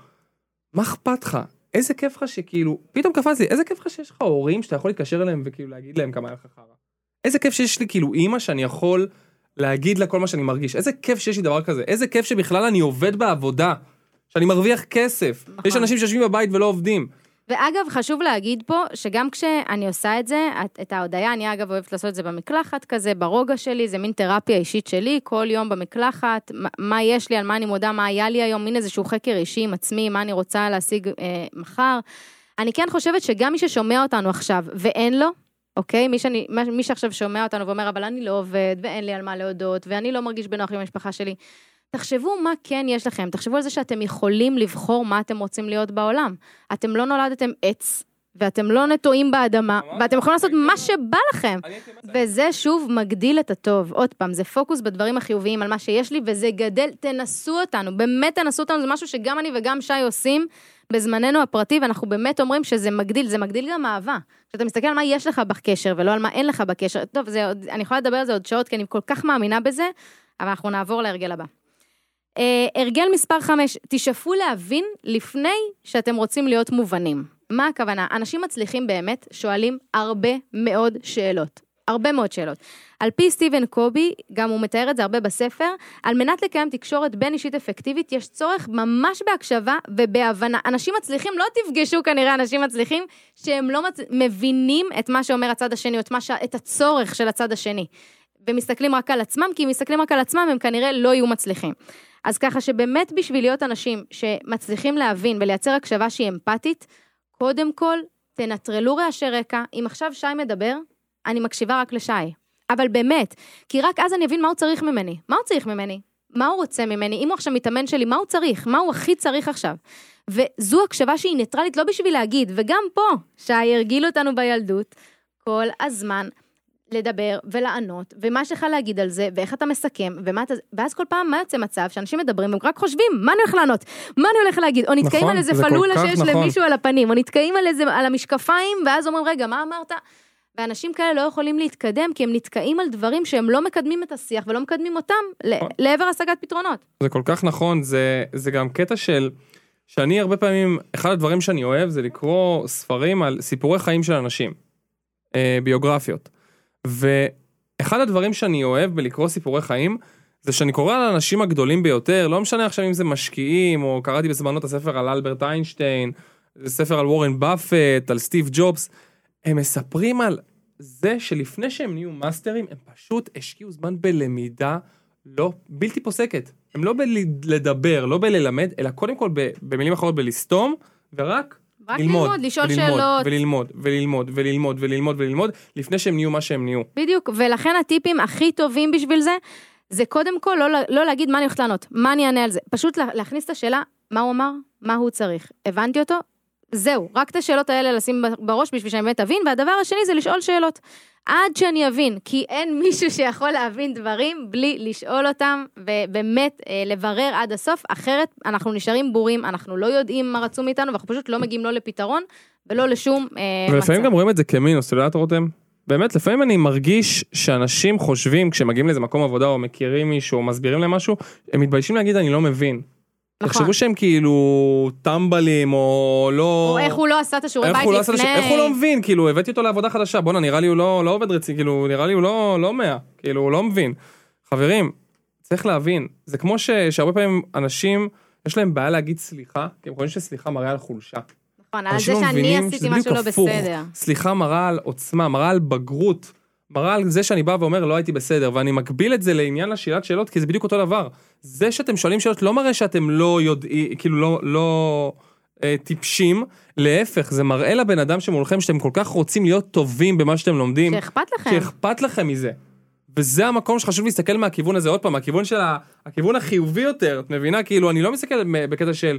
מה אכפת לך? איזה כיף לך שכאילו, פתאום קפץ לי, איזה כיף לך שיש לך הורים שאתה יכול להתקשר אליהם וכאילו להגיד להם כמה היה לך חרא. איזה כיף שיש לי כאילו אימא שאני יכול להגיד לה כל מה שאני מרגיש, איזה כיף שיש לי דבר כזה, איזה כיף שבכלל אני עובד בעבודה, שאני מרוויח כסף. נכון. יש אנשים שיושבים בבית ולא עובדים. ואגב, חשוב להגיד פה, שגם כשאני עושה את זה, את- את ההודיה, אני אגב אוהבת לעשות את זה במקלחת כזה, ברוגע שלי, זה מין תרפיה אישית שלי, כל יום במקלחת, מה- מה יש לי, על מה אני מודה, מה היה לי היום, מין איזשהו חקר אישי עם עצמי, מה אני רוצה להשיג אה, מחר. אני כן חושבת שגם מי ששומע אותנו עכשיו ואין לו, אוקיי? מי, שאני, מי שעכשיו שומע אותנו ואומר, אבל אני לא עובד, ואין לי על מה להודות, ואני לא מרגיש בנוח עם המשפחה שלי. תחשבו מה כן יש לכם, תחשבו על זה שאתם יכולים לבחור מה אתם רוצים להיות בעולם. אתם לא נולדתם עץ, ואתם לא נטועים באדמה, ואתם יכולים לעשות הייתי מה. שבא לכם. וזה שוב מגדיל את הטוב. עוד פעם, זה פוקוס בדברים החיוביים על מה שיש לי, וזה גדל, תנסו אותנו, באמת תנסו אותנו, זה משהו שגם אני וגם שי עושים בזמננו הפרטי, ואנחנו באמת אומרים שזה מגדיל, זה מגדיל גם אהבה. כשאתה מסתכל על מה יש לך בקשר, ולא על מה אין לך בקשר, טוב, זה אני יכולה לדבר על זה עוד שעות, כי אני כל כך מאמינה בזה, אבל אנחנו נעבור להרגל הבא. Uh, הרגל מספר 5, תשאפו להבין לפני שאתם רוצים להיות מובנים. מה הכוונה? אנשים מצליחים באמת שואלים הרבה מאוד שאלות. הרבה מאוד שאלות. על פי סטיבן קובי, גם הוא מתאר את זה הרבה בספר, על מנת לקיים תקשורת בין אישית אפקטיבית, יש צורך ממש בהקשבה ובהבנה. אנשים מצליחים, לא תפגשו כנראה אנשים מצליחים, שהם לא מצ... מבינים את מה שאומר הצד השני, או את, ש... את הצורך של הצד השני. ומסתכלים רק על עצמם, כי אם מסתכלים רק על עצמם, הם כנראה לא יהיו מצליחים. אז ככה שבאמת בשביל להיות אנשים שמצליחים להבין ולייצר הקשבה שהיא אמפתית, קודם כל, תנטרלו רעשי רקע. אם עכשיו שי מדבר, אני מקשיבה רק לשי. אבל באמת, כי רק אז אני אבין מה הוא צריך ממני. מה הוא צריך ממני? מה הוא רוצה ממני, אם הוא עכשיו מתאמן שלי, מה הוא צריך, מה הוא הכי צריך עכשיו. וזו הקשבה שהיא ניטרלית לא בשביל להגיד, וגם פה, שי הרגילו אותנו בילדות, כל הזמן לדבר ולענות, ומה יש לך להגיד על זה, ואיך אתה מסכם, ומה אתה... ואז כל פעם, מה יוצא מצב שאנשים מדברים, הם רק חושבים, מה אני הולך לענות? מה אני הולך להגיד? או נתקעים נכון, על איזה פלולה שיש נכון. למישהו על הפנים, או נתקעים על איזה, על המשקפיים, ואז אומרים, רגע, מה אמרת? ואנשים כאלה לא יכולים להתקדם, כי הם נתקעים על דברים שהם לא מקדמים את השיח ולא מקדמים אותם נכון. לעבר השגת פתרונות. זה כל כך נכון, זה, זה גם קטע של, שאני הרבה פעמים, אחד הדברים שאני אוהב זה לקרוא ספרים על סיפורי חיים של אנשים, אה, ביוגרפיות. ואחד הדברים שאני אוהב בלקרוא סיפורי חיים, זה שאני קורא על האנשים הגדולים ביותר, לא משנה עכשיו אם זה משקיעים, או קראתי בזמנו את הספר על אלברט איינשטיין, ספר על וורן באפט, על סטיב ג'ובס, הם מספרים על זה שלפני שהם נהיו מאסטרים, הם פשוט השקיעו זמן בלמידה לא, בלתי פוסקת. הם לא בלדבר, לא בללמד, אלא קודם כל במילים אחרות בלסתום, ורק רק ללמוד, ללמוד, לשאול וללמוד, שאלות. וללמוד, וללמוד, וללמוד, וללמוד, וללמוד, לפני שהם נהיו מה שהם נהיו. בדיוק, ולכן הטיפים הכי טובים בשביל זה, זה קודם כל לא, לא להגיד מה אני הולכת לענות, מה אני אענה על זה. פשוט לה- להכניס את השאלה, מה הוא אמר, מה הוא צריך. הבנתי אותו? זהו, רק את השאלות האלה לשים בראש בשביל שאני באמת אבין, והדבר השני זה לשאול שאלות. עד שאני אבין, כי אין *laughs* מישהו שיכול להבין דברים בלי לשאול אותם, ובאמת אה, לברר עד הסוף, אחרת אנחנו נשארים בורים, אנחנו לא יודעים מה רצו מאיתנו, ואנחנו פשוט לא מגיעים לא לפתרון ולא לשום אה, ולפעמים מצב. גם רואים את זה כמינוס, אתה יודעת רותם? באמת, לפעמים אני מרגיש שאנשים חושבים, כשמגיעים לאיזה מקום עבודה או מכירים מישהו או מסבירים להם משהו, הם מתביישים להגיד אני לא מבין. נכון. תחשבו שהם כאילו טמבלים או לא... או איך הוא לא עשה את השיעורי בית לא לפני. איך הוא לא מבין, כאילו הבאתי אותו לעבודה חדשה, בואנה נראה לי הוא לא לא עובד רציני, כאילו נראה לי הוא לא לא מאה, כאילו הוא לא מבין. חברים, צריך להבין, זה כמו ש- שהרבה פעמים אנשים, יש להם בעיה להגיד סליחה, כי הם חושבים שסליחה מראה על חולשה. נכון, על זה לא שאני עשיתי משהו לא. בסדר. סליחה מראה על עוצמה, מראה על בגרות, מראה על זה שאני בא ואומר לא הייתי בסדר, ואני מקביל את זה לעניין השאלת שאלות, כי זה בדיוק אותו דבר. זה שאתם שואלים שאלות לא מראה שאתם לא יודעים, כאילו לא, לא אה, טיפשים, להפך, זה מראה לבן אדם שמולכם שאתם כל כך רוצים להיות טובים במה שאתם לומדים, שאכפת לכם. שאכפת לכם מזה. וזה המקום שחשוב להסתכל מהכיוון הזה עוד פעם, מהכיוון של ה... הכיוון החיובי יותר, את מבינה? כאילו, אני לא מסתכל מ- בקטע של,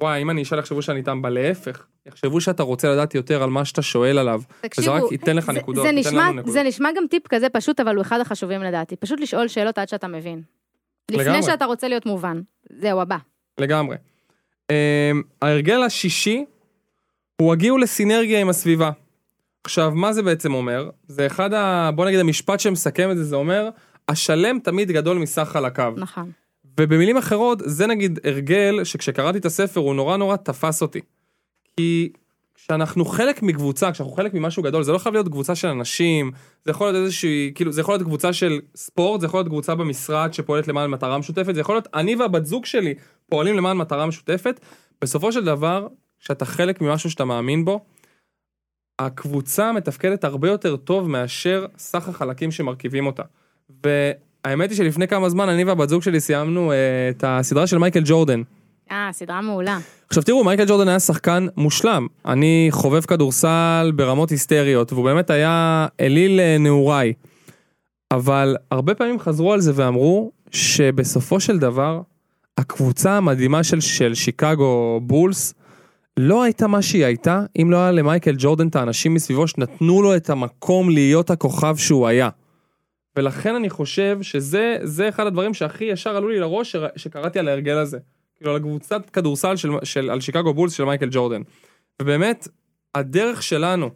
וואי, אם אני אשאל יחשבו שאני איתם בה, להפך. יחשבו שאתה רוצה לדעת יותר על מה שאתה שואל עליו. וזה רק ייתן לך זה- נקודות, זה נשמע, נקודות. זה נשמע גם טיפ כזה פשוט, אבל הוא אחד החשובים לדעתי. פשוט לשאול שאלות עד שאתה מבין. לפני לגמרי. שאתה רוצה להיות מובן. זהו, הבא. לגמרי. Um, ההרגל השישי הוא הגיעו לסינרגיה עם הסביבה. עכשיו, מה זה בעצם אומר? זה אחד ה... בוא נגיד המשפט שמסכם את זה, זה אומר, השלם תמיד גדול מסך חלקיו. נכון. ובמילים אחרות, זה נגיד הרגל שכשקראתי את הספר הוא נורא נורא תפס אותי. כי כשאנחנו חלק מקבוצה, כשאנחנו חלק ממשהו גדול, זה לא חייב להיות קבוצה של אנשים, זה יכול להיות איזושהי, כאילו, זה יכול להיות קבוצה של ספורט, זה יכול להיות קבוצה במשרד שפועלת למען מטרה משותפת, זה יכול להיות אני והבת זוג שלי פועלים למען מטרה משותפת. בסופו של דבר, כשאתה חלק ממשהו שאתה מאמין בו, הקבוצה מתפקדת הרבה יותר טוב מאשר סך החלקים שמרכיבים אותה. והאמת היא שלפני כמה זמן אני והבת זוג שלי סיימנו אה, את הסדרה של מייקל ג'ורדן. אה, סדרה מעולה. עכשיו תראו, מייקל ג'ורדן היה שחקן מושלם. אני חובב כדורסל ברמות היסטריות, והוא באמת היה אליל אה, נעוריי. אבל הרבה פעמים חזרו על זה ואמרו שבסופו של דבר, הקבוצה המדהימה של, של שיקגו בולס לא הייתה מה שהיא הייתה, אם לא היה למייקל ג'ורדן את האנשים מסביבו שנתנו לו את המקום להיות הכוכב שהוא היה. ולכן אני חושב שזה זה אחד הדברים שהכי ישר עלו לי לראש שקראתי על ההרגל הזה. כאילו על הקבוצת כדורסל של, של, על שיקגו בולס של מייקל ג'ורדן. ובאמת, הדרך שלנו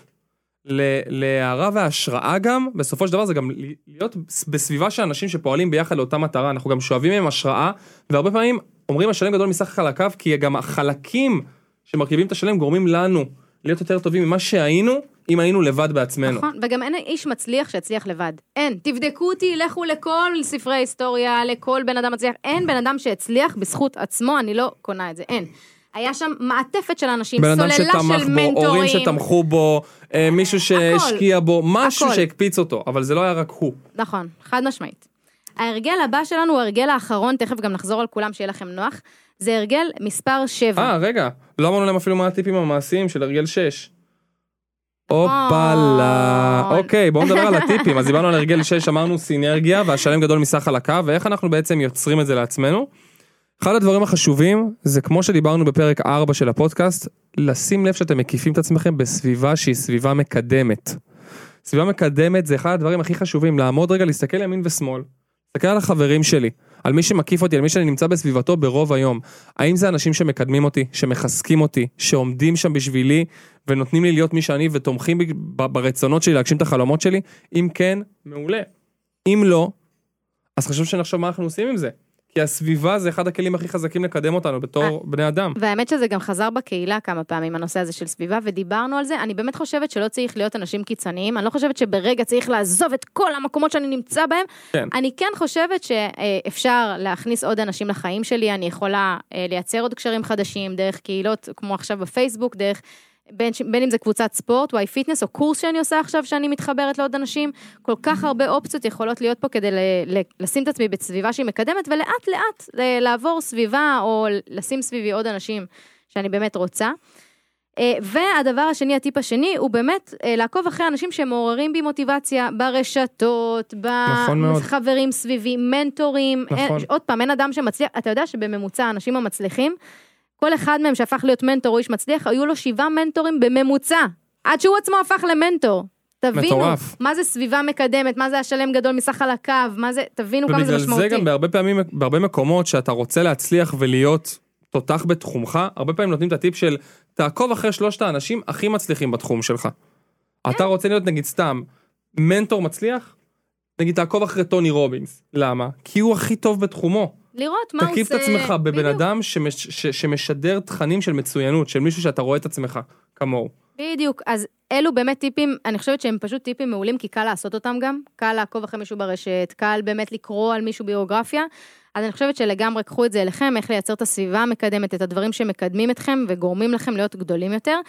להערה והשראה גם, בסופו של דבר זה גם להיות בסביבה של אנשים שפועלים ביחד לאותה מטרה, אנחנו גם שואבים מהם השראה, והרבה פעמים אומרים השלם גדול מסך חלקיו, כי גם החלקים שמרכיבים את השלם גורמים לנו להיות יותר טובים ממה שהיינו, אם היינו לבד בעצמנו. נכון, וגם אין איש מצליח שיצליח לבד. אין. תבדקו אותי, לכו לכל ספרי היסטוריה, לכל בן אדם מצליח. אין בן אדם שהצליח בזכות עצמו, אני לא קונה את זה, אין. היה שם מעטפת של אנשים, בן אדם סוללה שתמך של בו, מנטורים. הורים שתמכו בו, אה, מישהו שהשקיע בו, משהו. שהקפיץ אותו, אבל זה לא היה רק הוא. נכון, חד משמעית. ההרגל הבא שלנו הוא ההרגל האחרון, תכף גם נחזור על כולם שיהיה לכם נוח. זה הרגל מספר 7. אה, רגע, לא אמרנו להם אפילו מה הטיפים המעשיים של הרגל 6. הופלה. נכון. אוקיי, בואו נדבר על הטיפים. אז דיברנו על הרגל 6, אמרנו סינרגיה והשלם גדול מסך על הקו, ואיך אנחנו בעצם יוצרים את זה לעצמנו. אחד הדברים החשובים זה כמו שדיברנו בפרק 4 של הפודקאסט, לשים לב שאתם מקיפים את עצמכם בסביבה שהיא סביבה מקדמת. סביבה מקדמת זה אחד הדברים הכי חשובים, לעמוד רגע, להסתכל ימין ושמאל. להסתכל על החברים שלי, על מי שמקיף אותי, על מי שאני נמצא בסביבתו ברוב היום. האם זה אנשים שמקדמים אותי, שמחזקים אותי, שעומדים שם בשבילי ונותנים לי להיות מי שאני ותומכים ברצונות שלי להגשים את החלומות שלי? אם כן, מעולה. אם לא, אז חשוב שנחשוב מה אנחנו עושים עם זה. כי הסביבה זה אחד הכלים הכי חזקים לקדם אותנו בתור בני אדם. והאמת שזה גם חזר בקהילה כמה פעמים, הנושא הזה של סביבה, ודיברנו על זה. אני באמת חושבת שלא צריך להיות אנשים קיצוניים, אני לא חושבת שברגע צריך לעזוב את כל המקומות שאני נמצא בהם. כן. אני כן חושבת שאפשר להכניס עוד אנשים לחיים שלי, אני יכולה אה, לייצר עוד קשרים חדשים, דרך קהילות, כמו עכשיו בפייסבוק, דרך... בין, בין אם זה קבוצת ספורט, Y Fitness, או קורס שאני עושה עכשיו, שאני מתחברת לעוד אנשים, כל כך הרבה אופציות יכולות להיות פה כדי ל, ל, לשים את עצמי בסביבה שהיא מקדמת, ולאט לאט ל- לעבור סביבה, או לשים סביבי עוד אנשים שאני באמת רוצה. אה, והדבר השני, הטיפ השני, הוא באמת אה, לעקוב אחרי אנשים שמעוררים בי מוטיבציה ברשתות, נכון מאוד. בחברים סביבי, מנטורים. נכון. אין, עוד פעם, אין אדם שמצליח, אתה יודע שבממוצע האנשים המצליחים, כל אחד מהם שהפך להיות מנטור או איש מצליח, היו לו שבעה מנטורים בממוצע. עד שהוא עצמו הפך למנטור. תבינו, מטורף. מה זה סביבה מקדמת, מה זה השלם גדול מסך על הקו, מה זה, תבינו כמה זה ובגלל משמעותי. זה גם בהרבה פעמים, בהרבה מקומות שאתה רוצה להצליח ולהיות תותח בתחומך, הרבה פעמים נותנים את הטיפ של תעקוב אחרי שלושת האנשים הכי מצליחים בתחום שלך. אתה רוצה להיות נגיד סתם מנטור מצליח? נגיד תעקוב אחרי טוני רובינס. למה? כי הוא הכי טוב בתחומו. לראות מה הוא תקיף את עושה. עצמך בבן בדיוק. אדם שמש, ש, שמשדר תכנים של מצוינות, של מישהו שאתה רואה את עצמך כמוהו. בדיוק, אז אלו באמת טיפים, אני חושבת שהם פשוט טיפים מעולים, כי קל לעשות אותם גם, קל לעקוב אחרי מישהו ברשת, קל באמת לקרוא על מישהו ביוגרפיה, אז אני חושבת שלגמרי קחו את זה אליכם, איך לייצר את הסביבה המקדמת, את הדברים שמקדמים אתכם וגורמים לכם להיות גדולים יותר.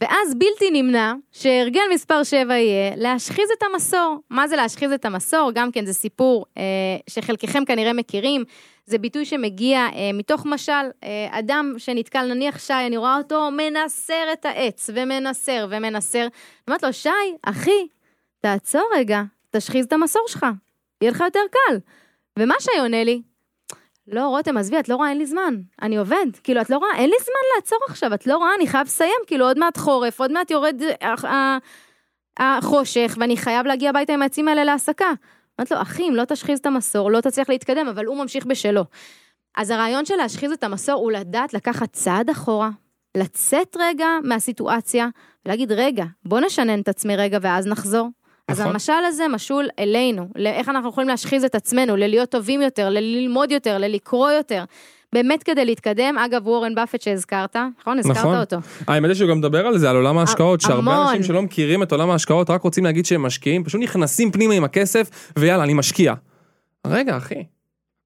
ואז בלתי נמנע שהרגל מספר 7 יהיה להשחיז את המסור. מה זה להשחיז את המסור? גם כן זה סיפור אה, שחלקכם כנראה מכירים. זה ביטוי שמגיע אה, מתוך משל, אה, אדם שנתקל, נניח שי, אני רואה אותו מנסר את העץ, ומנסר ומנסר. אומרת לו, שי, אחי, תעצור רגע, תשחיז את המסור שלך, יהיה לך יותר קל. ומה שי עונה לי? לא, רותם, עזבי, את לא רואה, אין לי זמן. אני עובד. כאילו, את לא רואה, אין לי זמן לעצור עכשיו, את לא רואה, אני חייב לסיים, כאילו, עוד מעט חורף, עוד מעט יורד אה, אה, החושך, ואני חייב להגיע הביתה עם העצים האלה להסקה. אמרתי לו, אחי, אם לא תשחיז את המסור, לא תצליח להתקדם, אבל הוא ממשיך בשלו. אז הרעיון של להשחיז את המסור הוא לדעת לקחת צעד אחורה, לצאת רגע מהסיטואציה, ולהגיד, רגע, בוא נשנן את עצמי רגע ואז נחזור. אז נכון. המשל הזה משול אלינו, לאיך אנחנו יכולים להשחיז את עצמנו, ללהיות טובים יותר, ללמוד יותר, ללקרוא יותר. באמת כדי להתקדם, אגב, וורן באפט שהזכרת, נכון? הזכרת נכון. אותו. האמת היא שהוא גם מדבר על זה, על עולם ההשקעות, שהרבה. אנשים שלא מכירים את עולם ההשקעות רק רוצים להגיד שהם משקיעים, פשוט נכנסים פנימה עם הכסף, ויאללה, אני משקיע. רגע, אחי,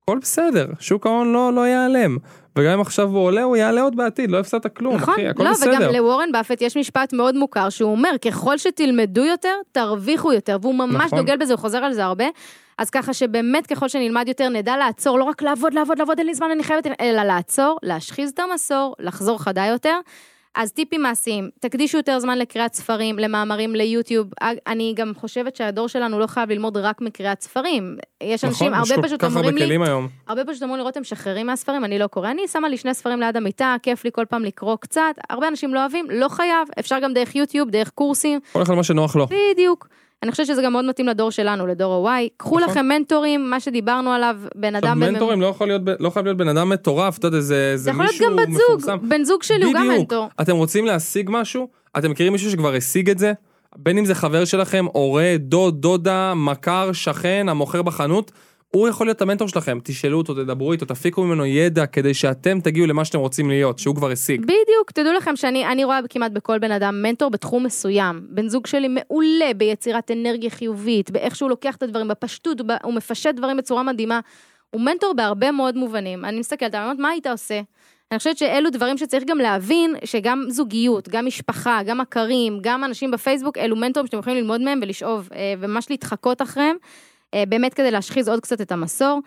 הכל בסדר, שוק ההון לא, לא ייעלם. וגם אם עכשיו הוא עולה, הוא יעלה עוד בעתיד, לא הפסדת כלום, נכון, אחי, הכל לא, בסדר. וגם לוורן באפט יש משפט מאוד מוכר שהוא אומר, ככל שתלמדו יותר, תרוויחו יותר, והוא ממש נכון. דוגל בזה, הוא חוזר על זה הרבה. אז ככה שבאמת ככל שנלמד יותר, נדע לעצור, לא רק לעבוד, לעבוד, לעבוד, אין לי זמן, אני חייבת, אלא לעצור, להשחיז את המסור, לחזור חדה יותר. אז טיפים מעשיים, תקדישו יותר זמן לקריאת ספרים, למאמרים, ליוטיוב. אני גם חושבת שהדור שלנו לא חייב ללמוד רק מקריאת ספרים. יש אנשים, נכון, יש הרבה פשוט אומרים לי, היום. הרבה פשוט אמרו לי, רותם, שחררי מהספרים, אני לא קורא. אני שמה לי שני ספרים ליד המיטה, כיף לי כל פעם לקרוא קצת. הרבה אנשים לא אוהבים, לא חייב, אפשר גם דרך יוטיוב, דרך קורסים, כל אחד מה שנוח לו. בדיוק. אני חושבת שזה גם מאוד מתאים לדור שלנו, לדור ה-Y. קחו נכון. לכם מנטורים, מה שדיברנו עליו, בן עכשיו אדם... בממ- מנטורים לא יכול להיות, לא חייב להיות בן אדם מטורף, אתה יודע, זה, זה זה יכול להיות מישהו גם בת מפורסם. זוג, בן זוג שלי הוא גם בדיוק. מנטור. אתם רוצים להשיג משהו? אתם מכירים מישהו שכבר השיג את זה? בין אם זה חבר שלכם, הורה, דוד, דודה, מכר, שכן, המוכר בחנות, הוא יכול להיות המנטור שלכם. תשאלו אותו, תדברו איתו, תפיקו ממנו ידע כדי שאתם תגיעו למה שאתם רוצים להיות, שהוא כבר השיג. בדיוק, תדעו לכם שאני אני רואה כמעט בכל בן אדם מנטור בתחום מסוים. בן זוג שלי מעולה ביצירת אנרגיה חיובית, באיך שהוא לוקח את הדברים, בפשטות, הוא מפשט דברים בצורה מדהימה. הוא מנטור בהרבה מאוד מובנים. אני מסתכלת, אני אומרת, מה היית עושה? אני חושבת שאלו דברים שצריך גם להבין, שגם זוגיות, גם משפחה, גם מכרים, גם אנשים בפייסבוק, אלו מנטורים שאתם יכולים ללמוד מהם ולשאוב, אה, וממש להתחקות אחריהם, באמת כדי להשחיז עוד קצת את המסור.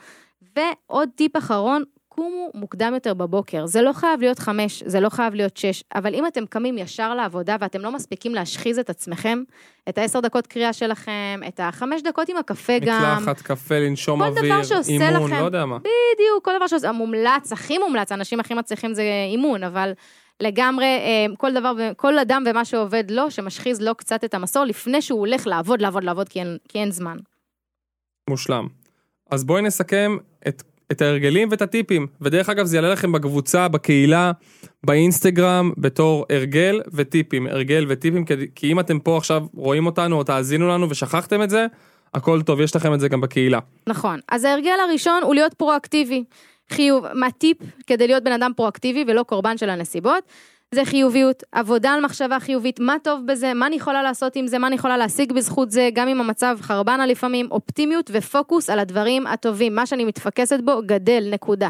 ועוד טיפ אחרון, קומו מוקדם יותר בבוקר. זה לא חייב להיות חמש, זה לא חייב להיות שש, אבל אם אתם קמים ישר לעבודה ואתם לא מספיקים להשחיז את עצמכם, את העשר דקות קריאה שלכם, את החמש דקות עם הקפה גם, מקלחת, קפה, לנשום כל אוויר, דבר שעושה אימון, לכם- לא יודע מה. בדיוק, כל דבר שעושה, מומלץ, הכי מומלץ, האנשים הכי מצליחים זה אימון, אבל לגמרי, אה, כל דבר, כל אדם ומה שעובד לו, שמשחיז לו קצת את המסור, לפני שהוא הולך לעבוד, לעבוד, לעבוד, כי אין, כי אין זמן. מושלם. אז בואי נסכם את, את ההרגלים ואת הטיפים. ודרך אגב, זה יעלה לכם בקבוצה, בקהילה, באינסטגרם, בתור הרגל וטיפים. הרגל וטיפים, כי, כי אם אתם פה עכשיו רואים אותנו או תאזינו לנו ושכחתם את זה, הכל טוב, יש לכם את זה גם בקהילה. נכון. אז ההרגל הראשון הוא להיות פרואקטיבי. חיוב, מה טיפ כדי להיות בן אדם פרואקטיבי ולא קורבן של הנסיבות? זה חיוביות, עבודה על מחשבה חיובית, מה טוב בזה, מה אני יכולה לעשות עם זה, מה אני יכולה להשיג בזכות זה, גם אם המצב חרבנה לפעמים, אופטימיות ופוקוס על הדברים הטובים, מה שאני מתפקסת בו גדל, נקודה.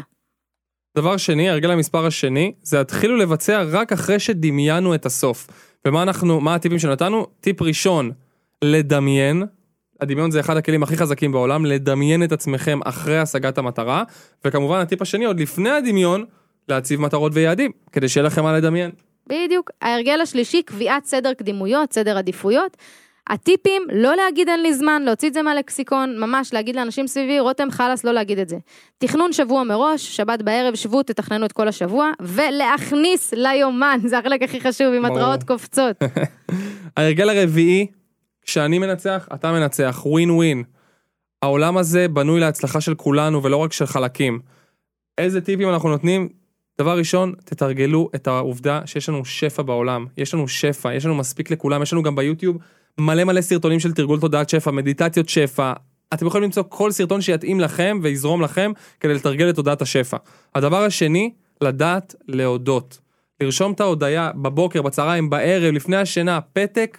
דבר שני, ההרגל המספר השני, זה התחילו לבצע רק אחרי שדמיינו את הסוף. ומה אנחנו, מה הטיפים שנתנו? טיפ ראשון, לדמיין. הדמיון זה אחד הכלים הכי חזקים בעולם, לדמיין את עצמכם אחרי השגת המטרה. וכמובן הטיפ השני, עוד לפני הדמיון, להציב מטרות ויעדים, כדי שיהיה לכם מה לדמיין. בדיוק. ההרגל השלישי, קביעת סדר קדימויות, סדר עדיפויות. הטיפים, לא להגיד אין לי זמן, להוציא את זה מהלקסיקון, ממש להגיד לאנשים סביבי, רותם חלאס, לא להגיד את זה. תכנון שבוע מראש, שבת בערב, שבו, תתכננו את כל השבוע, ולהכניס ליומן, זה החלק הכי חשוב, עם. התראות קופצות. *laughs* ההרגל הרביעי, כשאני מנצח, אתה מנצח, ווין ווין. העולם הזה בנוי להצלחה של כולנו ולא רק של חלקים. איזה טיפים אנחנו נותנים? דבר ראשון, תתרגלו את העובדה שיש לנו שפע בעולם. יש לנו שפע, יש לנו מספיק לכולם, יש לנו גם ביוטיוב מלא מלא סרטונים של תרגול תודעת שפע, מדיטציות שפע. אתם יכולים למצוא כל סרטון שיתאים לכם ויזרום לכם כדי לתרגל את תודעת השפע. הדבר השני, לדעת להודות. לרשום את ההודיה בבוקר, בצהריים, בערב, לפני השינה, פתק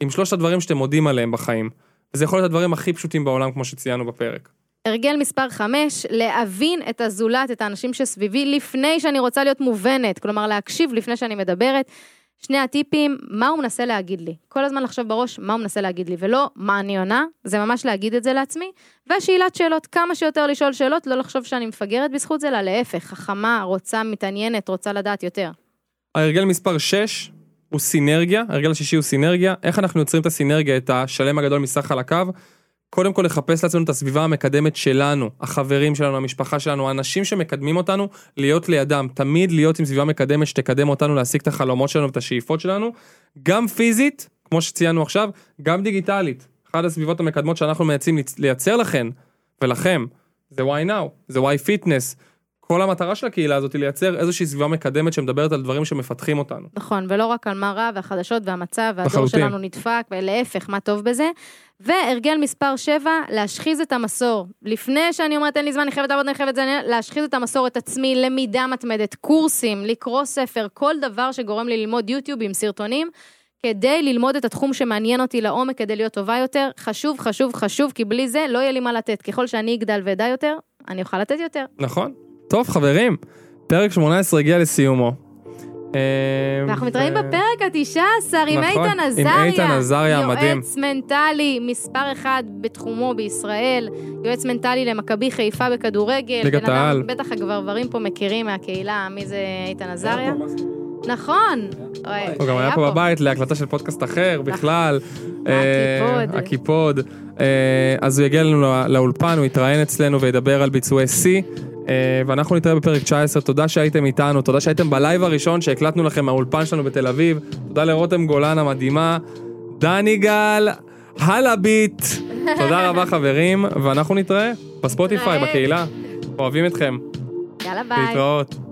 עם שלושת הדברים שאתם מודים עליהם בחיים. וזה יכול להיות הדברים הכי פשוטים בעולם, כמו שציינו בפרק. הרגל מספר 5, להבין את הזולת, את האנשים שסביבי, לפני שאני רוצה להיות מובנת, כלומר להקשיב לפני שאני מדברת. שני הטיפים, מה הוא מנסה להגיד לי. כל הזמן לחשוב בראש מה הוא מנסה להגיד לי, ולא מה אני עונה, זה ממש להגיד את זה לעצמי. ושאלת שאלות, כמה שיותר לשאול שאלות, לא לחשוב שאני מפגרת בזכות זה, אלא להפך, חכמה, רוצה, מתעניינת, רוצה לדעת יותר. ההרגל מספר 6 הוא סינרגיה, ההרגל השישי הוא סינרגיה. איך אנחנו יוצרים את הסינרגיה, את השלם הגדול מסך חלקיו? קודם כל לחפש לעצמנו את הסביבה המקדמת שלנו, החברים שלנו, המשפחה שלנו, האנשים שמקדמים אותנו, להיות לידם, תמיד להיות עם סביבה מקדמת שתקדם אותנו להשיג את החלומות שלנו ואת השאיפות שלנו, גם פיזית, כמו שציינו עכשיו, גם דיגיטלית. אחת הסביבות המקדמות שאנחנו מייצאים לייצר לכם ולכם, זה why now, זה why fitness. כל המטרה של הקהילה הזאת היא לייצר איזושהי סביבה מקדמת שמדברת על דברים שמפתחים אותנו. נכון, ולא רק על מה רע והחדשות והמצב, והדור לחלוטין. שלנו נדפק, ולהפך, מה טוב בזה. והרגל מספר 7, להשחיז את המסור. לפני שאני אומרת אין לי זמן, אני חייבת לעבוד, אני חייבת זה, להשחיז את המסור, את עצמי, למידה מתמדת, קורסים, לקרוא ספר, כל דבר שגורם לי ללמוד יוטיוב עם סרטונים, כדי ללמוד את התחום שמעניין אותי לעומק, כדי להיות טובה יותר. חשוב, חשוב, חשוב, כי בלי זה לא יהיה לי מה לתת. ככל שאני אגדל ואדע יותר, אני אוכל לתת יותר. נכון? טוב חברים, פרק 18 הגיע לסיומו. אה, ואנחנו מתראים ו- בפרק ה-19 עם נכון, איתן עם עזריה. איתן עזריה המדהים. יועץ מנטלי מספר אחד בתחומו בישראל, יועץ מנטלי למכבי חיפה בכדורגל. ליגת העל. בטח הגברים פה מכירים מהקהילה, מי זה איתן עזריה? נכון. הוא גם היה פה בבית להקלטה של פודקאסט אחר בכלל. אה, הקיפוד. הקיפוד. אה, אז הוא יגיע אלינו לא- לאולפן, הוא יתראיין אצלנו וידבר על ביצועי שיא. אה, ואנחנו נתראה בפרק 19, תודה שהייתם איתנו, תודה שהייתם בלייב הראשון שהקלטנו לכם מהאולפן שלנו בתל אביב, תודה לרותם גולן המדהימה, דני גל, על הביט, תודה רבה *laughs* חברים, ואנחנו נתראה בספוטיפיי. בקהילה, אוהבים אתכם, יאללה ביי. להתראות.